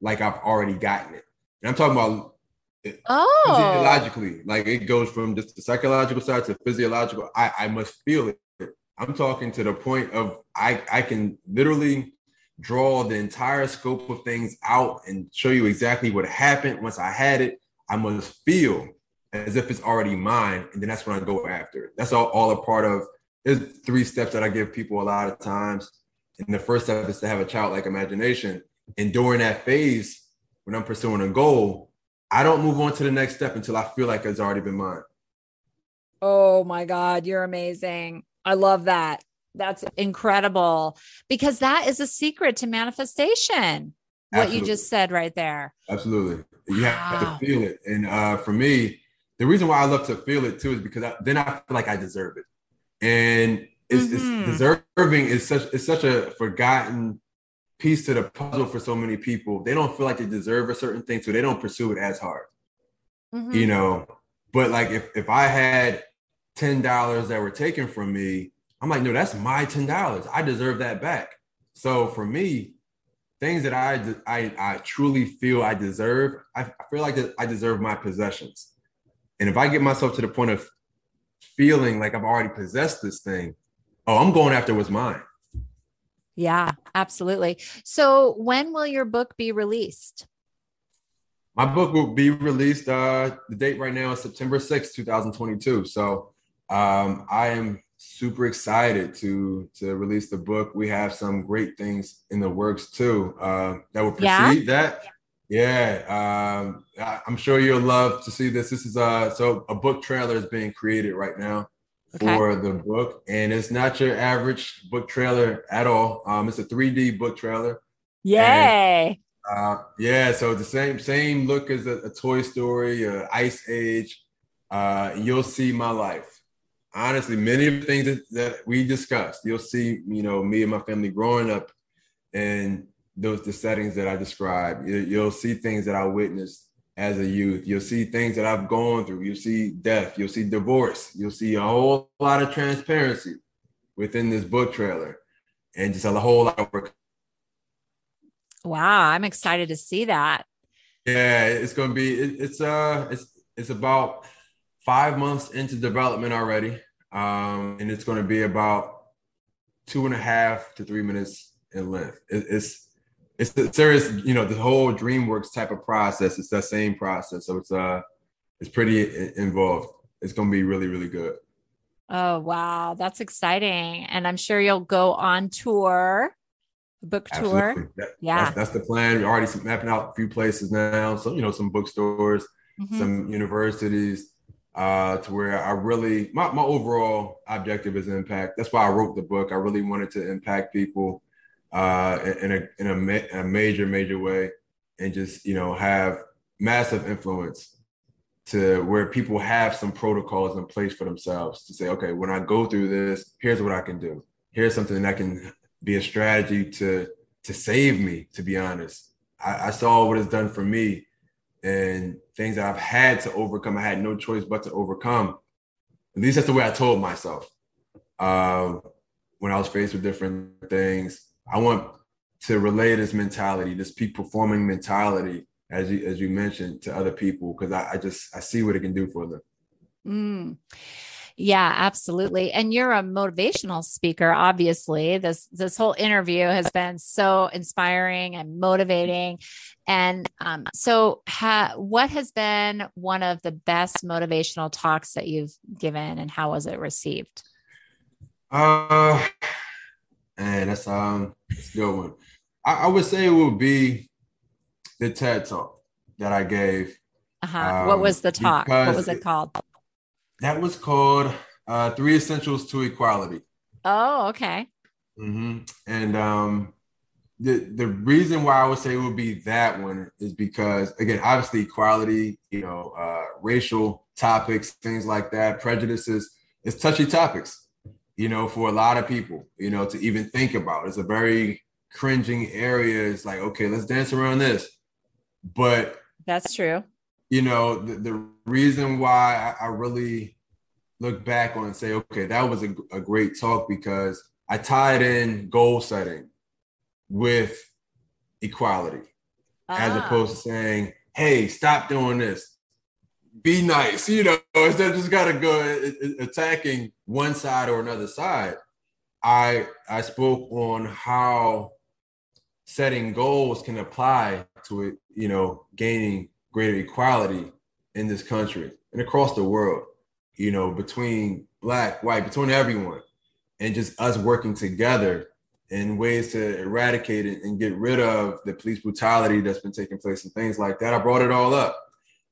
like I've already gotten it. And I'm talking about oh. physiologically, like it goes from just the psychological side to physiological. I, I must feel it. I'm talking to the point of I, I can literally draw the entire scope of things out and show you exactly what happened once I had it I must feel as if it's already mine, and then that's when I go after it. That's all, all a part of. There's three steps that I give people a lot of times, and the first step is to have a childlike imagination. And during that phase, when I'm pursuing a goal, I don't move on to the next step until I feel like it's already been mine. Oh my God, you're amazing. I love that. That's incredible because that is a secret to manifestation. Absolutely. What you just said right there. Absolutely. You wow. have to feel it. And uh, for me, the reason why I love to feel it too is because I, then I feel like I deserve it. And it's, mm-hmm. it's deserving is such it's such a forgotten piece to the puzzle for so many people. They don't feel like they deserve a certain thing, so they don't pursue it as hard. Mm-hmm. You know, but like if if I had ten dollars that were taken from me, I'm like, no, that's my ten dollars. I deserve that back. So for me, things that I, I, I truly feel I deserve, I, I feel like I deserve my possessions. And if I get myself to the point of feeling like I've already possessed this thing, oh, I'm going after what's mine. Yeah, absolutely. So when will your book be released? My book will be released. Uh, the date right now is September 6th, 2022. So um, I am super excited to to release the book. We have some great things in the works too uh, that will precede yeah. that. Yeah, um, I, am sure you'll love to see this. This is uh so a book trailer is being created right now okay. for the book, and it's not your average book trailer at all. Um, it's a 3D book trailer. Yay! And, uh, yeah, so the same same look as a, a Toy Story, uh, Ice Age. Uh, you'll see my life. Honestly, many of the things that, that we discussed, you'll see, you know, me and my family growing up and those the settings that I described. You, you'll see things that I witnessed as a youth. You'll see things that I've gone through. You'll see death. You'll see divorce. You'll see a whole lot of transparency within this book trailer, and just a whole lot of work. Wow, I'm excited to see that. Yeah, it's going to be. It, it's uh, it's it's about five months into development already, um, and it's going to be about two and a half to three minutes in length. It, it's it's the serious, you know, the whole DreamWorks type of process. It's that same process, so it's uh, it's pretty involved. It's going to be really, really good. Oh wow, that's exciting! And I'm sure you'll go on tour, book tour. That, yeah, that's, that's, the plan. We're already mapping out a few places now. So you know, some bookstores, mm-hmm. some universities, uh, to where I really my my overall objective is impact. That's why I wrote the book. I really wanted to impact people uh, in a in a, ma- a major major way, and just you know have massive influence to where people have some protocols in place for themselves to say, okay, when I go through this, here's what I can do. Here's something that can be a strategy to to save me. To be honest, I, I saw what it's done for me, and things that I've had to overcome. I had no choice but to overcome. At least that's the way I told myself. Uh, when I was faced with different things, I want to relay this mentality, this peak performing mentality, as you as you mentioned, to other people because I, I, just I see what it can do for them. Mm. Yeah, absolutely. And you're a motivational speaker, obviously. This this whole interview has been so inspiring and motivating. And um, so, ha- what has been one of the best motivational talks that you've given, and how was it received? Uh, and that's um, that's a good one. I, I, would say it would be the TED talk that I gave. Uh-huh. Um, what was the talk? What was it called? That was called uh, Three Essentials to Equality. Oh, okay. Mm-hmm. And um, the the reason why I would say it would be that one is because again, obviously equality, you know, uh, racial topics, things like that, prejudices, it's touchy topics you know, for a lot of people, you know, to even think about. It's a very cringing area. It's like, okay, let's dance around this. But that's true. You know, the, the reason why I, I, really look back on and say, okay, that was a, a great talk because I tied in goal setting with equality ah. as opposed to saying, hey, stop doing this be nice, you know, instead of just gotta go attacking one side or another side. I I spoke on how setting goals can apply to it, you know, gaining greater equality in this country and across the world, you know, between black, white, between everyone, and just us working together in ways to eradicate it and get rid of the police brutality that's been taking place and things like that. I brought it all up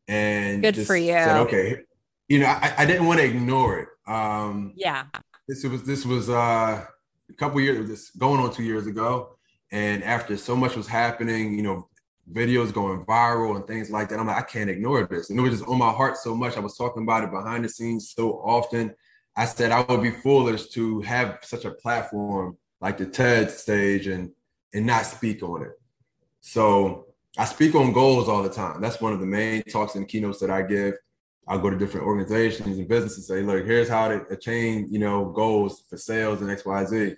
and good for you. Said, okay, you know, I, I didn't want to ignore it. Um, yeah, this was this was uh, a couple years, this going on two years ago, and after so much was happening, you know, videos going viral and things like that, I'm like, I can't ignore this, and it was just on my heart so much. I was talking about it behind the scenes so often. I said I would be foolish to have such a platform like the TED stage and and not speak on it. So I speak on goals all the time. That's one of the main talks and keynotes that I give. I'll go to different organizations and businesses and say, look, here's how to attain, you know, goals for sales and XYZ.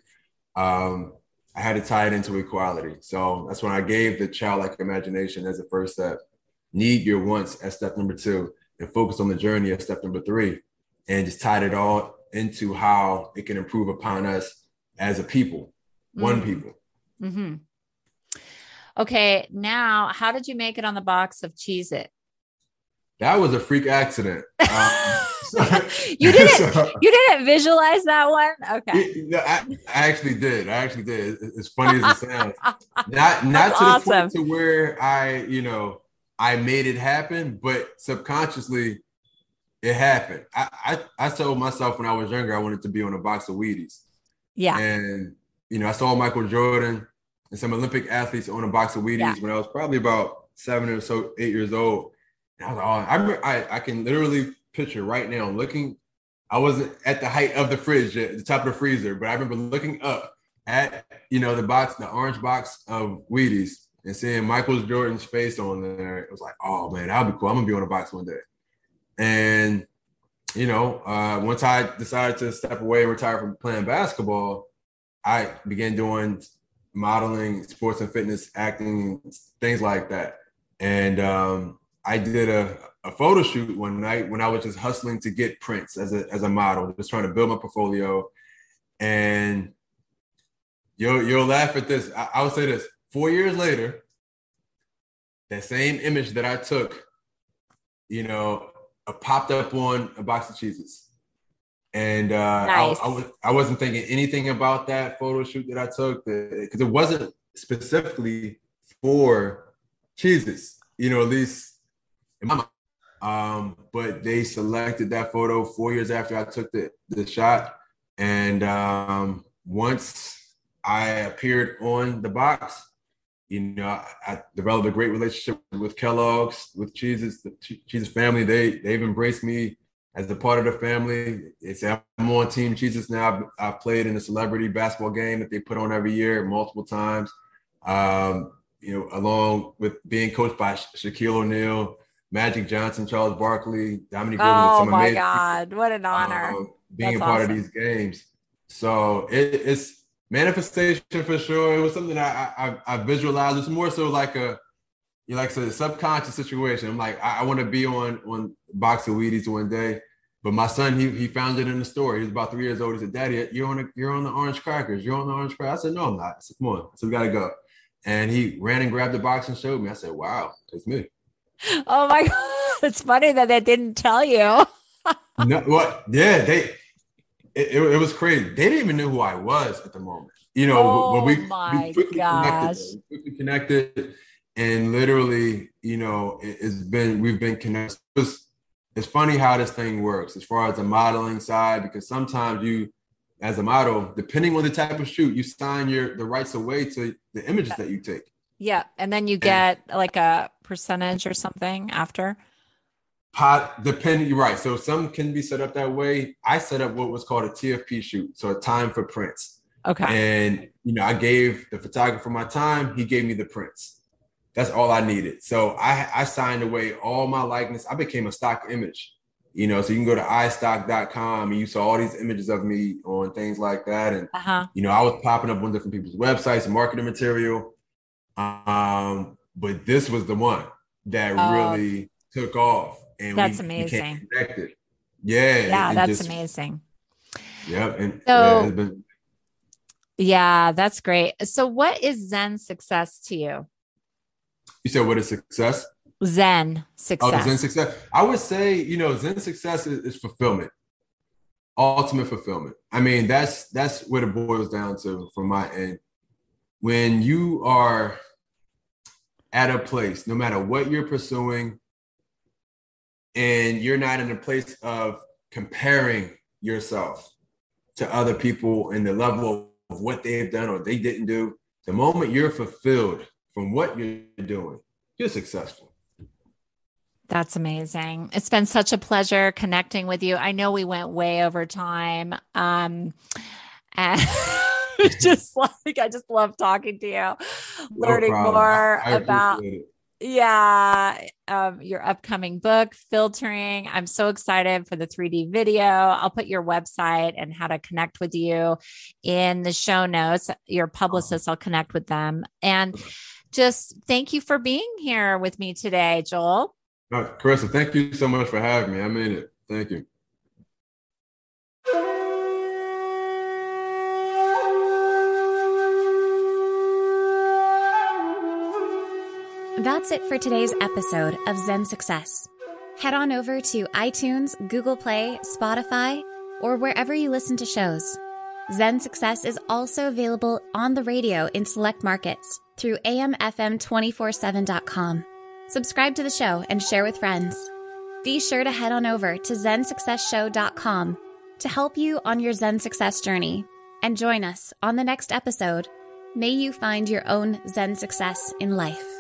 Um, I had to tie it into equality. So that's when I gave the childlike imagination as a first step. Need your wants as step number two, and focus on the journey as step number three, and just tied it all into how it can improve upon us as a people, mm-hmm. one people. Mm-hmm. Okay, now how did you make it on the box of Cheez It? That was a freak accident. Um, you didn't so, you didn't visualize that one? Okay. No, I, I, actually did. I actually did. As funny as it sounds. Not not to awesome. the point to where I, you know, I made it happen, but subconsciously it happened. I, I, I told myself when I was younger I wanted to be on a box of Wheaties. Yeah. And you know, I saw Michael Jordan and some Olympic athletes on a box of Wheaties yeah. when I was probably about seven or so, eight years old. I was like, oh, I, I, can literally picture right now looking. I wasn't at the height of the fridge, at the top of the freezer, but I remember looking up at you know the box, the orange box of Wheaties, and seeing Michael Jordan's face on there. It was like, oh man, that'll be cool. I'm gonna be on a box one day. And you know, uh, once I decided to step away and retire from playing basketball, I began doing modeling, sports and fitness, acting, things like that. And um, I did a, a photo shoot one night when I was just hustling to get prints as a, as a model, just trying to build my portfolio. And you'll, you'll laugh at this. I, I would say this four years later, that same image that I took, you know, uh, popped up on a box of Cheez-Its. And uh, nice. I, I, was, I wasn't thinking anything about that photo shoot that I took because it wasn't specifically for Cheez-Its, you know, at least in my mind. Um, but they selected that photo four years after I took the, the shot. And um, once I appeared on the box, you know, I, I, developed a great relationship with Kellogg's, with Cheez-Its, the family. They they've embraced me as a part of the family. It's I'm on Team Cheez-Its now. I've, I've, played in a celebrity basketball game that they put on every year, multiple times. Um, you know, along with being coached by Shaquille O'Neal, Magic Johnson, Charles Barkley, Dominique Oh my God, what an honor! Um, being That's a part awesome. of these games, so it, it's manifestation for sure. It was something I I, I visualized. It's more so like a you know, like said, subconscious situation. I'm like, I, I want to be on on box of Wheaties one day. But my son, he he found it in the store. He was about three years old. He said, "Daddy, you're on a, you're on the orange crackers. You're on the orange crackers." I said, "No, I'm not." I said, "Come on." So we gotta go. And he ran and grabbed the box and showed me. I said, "Wow, it's me." Oh my god, it's funny that they didn't tell you. no, what? Yeah, they it, it, was crazy. They didn't even know who I was at the moment. You know, oh but we, my we quickly gosh. Connected, we quickly connected, and literally, you know, it, has been we've been connected. It's, it's funny how this thing works as far as the modeling side, because sometimes you, as a model, depending on the type of shoot, you sign your the rights away to the images that you take. Yeah, and then you get and, like a percentage or something after. Pot depending, right. So some can be set up that way. I set up what was called a TFP shoot, so a time for prints. Okay. And you know, I gave the photographer my time. He gave me the prints. That's all I needed. So I I signed away all my likeness. I became a stock image. You know, so you can go to istock.com and you saw all these images of me on things like that. And uh-huh. you know, I was popping up on different people's websites and marketing material. Um, but this was the one that uh, really took off and that's we, amazing. We connected. Yeah, yeah, that's just, amazing. Yep, and so yeah, been... yeah, that's great. So, what is Zen success to you? You said what is success? Zen success. Oh, Zen success. I would say, you know, Zen success is, is fulfillment, ultimate fulfillment. I mean, that's that's what it boils down to from my end. When you are at a place, no matter what you're pursuing, and you're not in a place of comparing yourself to other people and the level of what they've done or they didn't do, the moment you're fulfilled from what you're doing, you're successful. That's amazing. It's been such a pleasure connecting with you. I know we went way over time. Um, and just like I just love talking to you, learning problem. more I, I about yeah um, your upcoming book filtering. I'm so excited for the 3d video. I'll put your website and how to connect with you in the show notes. Your publicists i'll connect with them. And just thank you for being here with me today joel. Uh, carissa thank you so much for having me. I mean it. Thank you That's it for today's episode of Zen Success. Head on over to iTunes, Google Play, Spotify, or wherever you listen to shows. Zen Success is also available on the radio in select markets through amfm247.com. Subscribe to the show and share with friends. Be sure to head on over to zensuccessshow.com to help you on your Zen success journey and join us on the next episode May you find your own Zen success in life.